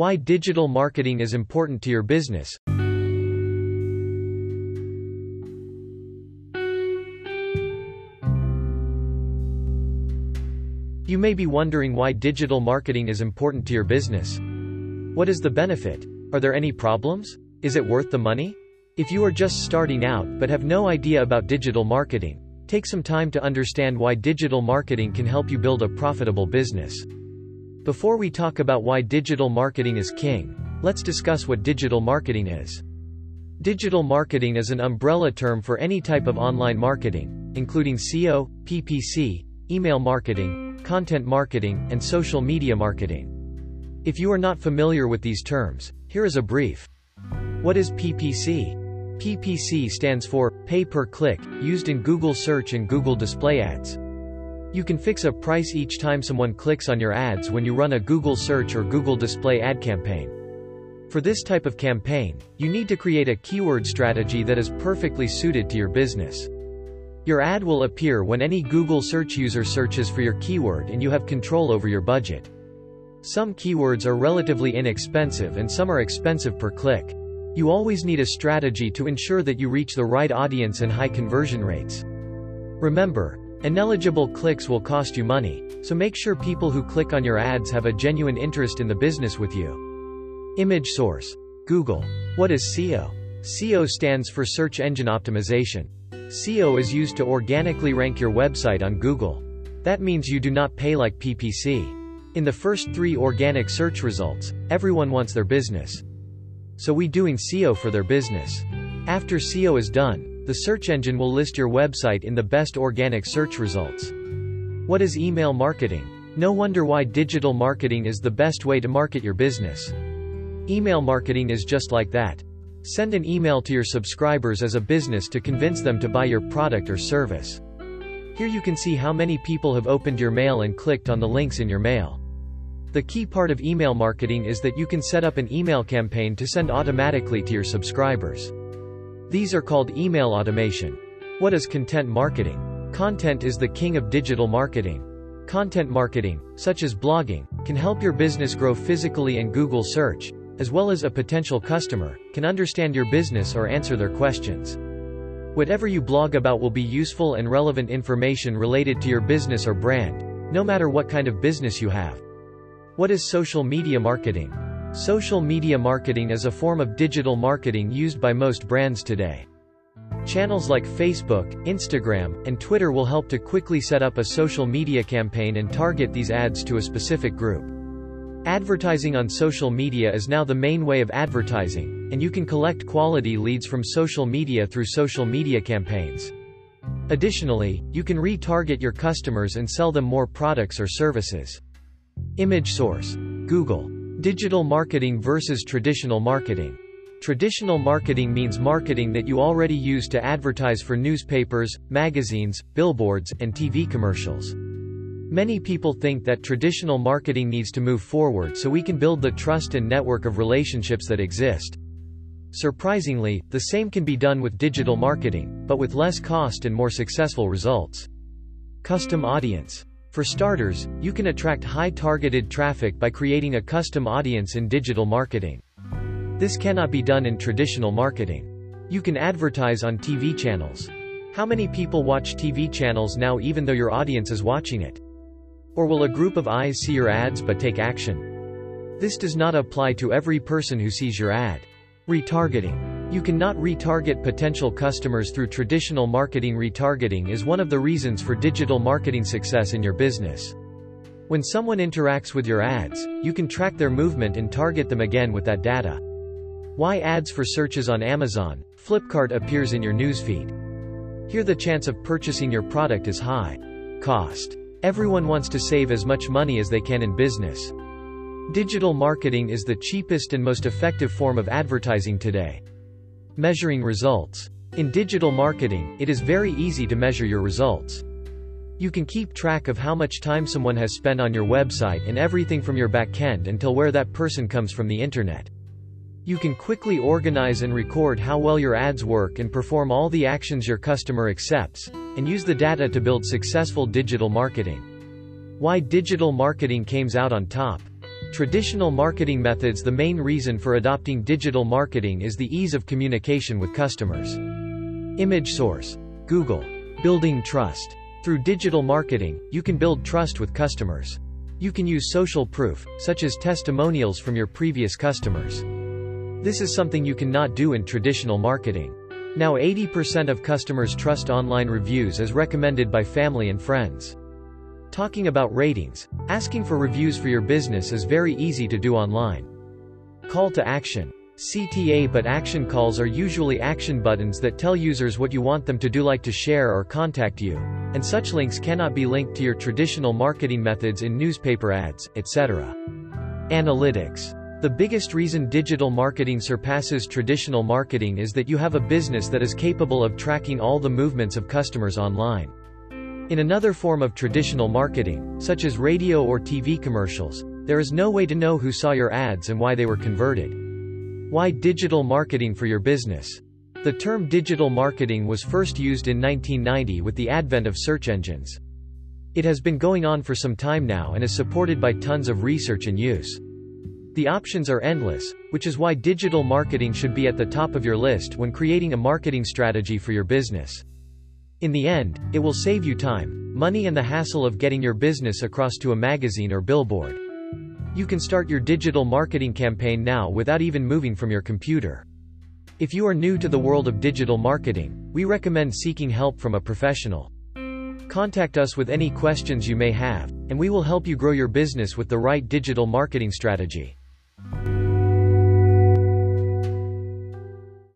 Why digital marketing is important to your business. You may be wondering why digital marketing is important to your business. What is the benefit? Are there any problems? Is it worth the money? If you are just starting out but have no idea about digital marketing, take some time to understand why digital marketing can help you build a profitable business. Before we talk about why digital marketing is king, let's discuss what digital marketing is. Digital marketing is an umbrella term for any type of online marketing, including SEO, PPC, email marketing, content marketing, and social media marketing. If you are not familiar with these terms, here is a brief. What is PPC? PPC stands for Pay Per Click, used in Google Search and Google Display Ads. You can fix a price each time someone clicks on your ads when you run a Google Search or Google Display ad campaign. For this type of campaign, you need to create a keyword strategy that is perfectly suited to your business. Your ad will appear when any Google search user searches for your keyword and you have control over your budget. Some keywords are relatively inexpensive and some are expensive per click. You always need a strategy to ensure that you reach the right audience and high conversion rates. Remember, ineligible clicks will cost you money, so make sure people who click on your ads have a genuine interest in the business with you. Image source. Google. What is SEO? SEO stands for Search Engine Optimization. SEO is used to organically rank your website on Google. That means you do not pay like PPC. In the first three organic search results, everyone wants their business. So we doing SEO for their business. After SEO is done, the search engine will list your website in the best organic search results. What is email marketing? No wonder why digital marketing is the best way to market your business. Email marketing is just like that. Send an email to your subscribers as a business to convince them to buy your product or service. Here you can see how many people have opened your mail and clicked on the links in your mail. The key part of email marketing is that you can set up an email campaign to send automatically to your subscribers. These are called email automation. What is content marketing? Content is the king of digital marketing. Content marketing, such as blogging, can help your business grow physically and Google search, as well as a potential customer, can understand your business or answer their questions. Whatever you blog about will be useful and relevant information related to your business or brand, no matter what kind of business you have. What is social media marketing? Social media marketing is a form of digital marketing used by most brands today. Channels like Facebook, Instagram, and Twitter will help to quickly set up a social media campaign and target these ads to a specific group. Advertising on social media is now the main way of advertising, and you can collect quality leads from social media through social media campaigns. Additionally, you can retarget your customers and sell them more products or services. Image source. Google. Digital marketing versus traditional marketing. Traditional marketing means marketing that you already use to advertise for newspapers, magazines, billboards, and TV commercials. Many people think that traditional marketing needs to move forward so we can build the trust and network of relationships that exist. Surprisingly, the same can be done with digital marketing, but with less cost and more successful results. Custom audience. For starters, you can attract high targeted traffic by creating a custom audience in digital marketing. This cannot be done in traditional marketing. You can advertise on TV channels. How many people watch TV channels now even though your audience is watching it? Or will a group of eyes see your ads but take action? This does not apply to every person who sees your ad. Retargeting. You cannot retarget potential customers through traditional marketing. Retargeting is one of the reasons for digital marketing success in your business. When someone interacts with your ads, you can track their movement and target them again with that data. Why ads for searches on Amazon, Flipkart appears in your newsfeed. Here the chance of purchasing your product is high. Cost. Everyone wants to save as much money as they can in business. Digital marketing is the cheapest and most effective form of advertising today. Measuring results. In digital marketing, it is very easy to measure your results. You can keep track of how much time someone has spent on your website and everything from your backend until where that person comes from the internet. You can quickly organize and record how well your ads work and perform all the actions your customer accepts, and use the data to build successful digital marketing. Why digital marketing came out on top. Traditional marketing methods The main reason for adopting digital marketing is the ease of communication with customers. Image source. Google. Building trust. Through digital marketing, you can build trust with customers. You can use social proof, such as testimonials from your previous customers. This is something you cannot do in traditional marketing. Now 80% of customers trust online reviews as recommended by family and friends. Talking about ratings, asking for reviews for your business is very easy to do online. Call to action. CTA but action calls are usually action buttons that tell users what you want them to do like to share or contact you. And such links cannot be linked to your traditional marketing methods in newspaper ads, etc. Analytics. The biggest reason digital marketing surpasses traditional marketing is that you have a business that is capable of tracking all the movements of customers online. In another form of traditional marketing, such as radio or TV commercials, there is no way to know who saw your ads and why they were converted. Why digital marketing for your business? The term digital marketing was first used in 1990 with the advent of search engines. It has been going on for some time now and is supported by tons of research and use. The options are endless, which is why digital marketing should be at the top of your list when creating a marketing strategy for your business. In the end, it will save you time, money and the hassle of getting your business across to a magazine or billboard. You can start your digital marketing campaign now without even moving from your computer. If you are new to the world of digital marketing, we recommend seeking help from a professional. Contact us with any questions you may have, and we will help you grow your business with the right digital marketing strategy.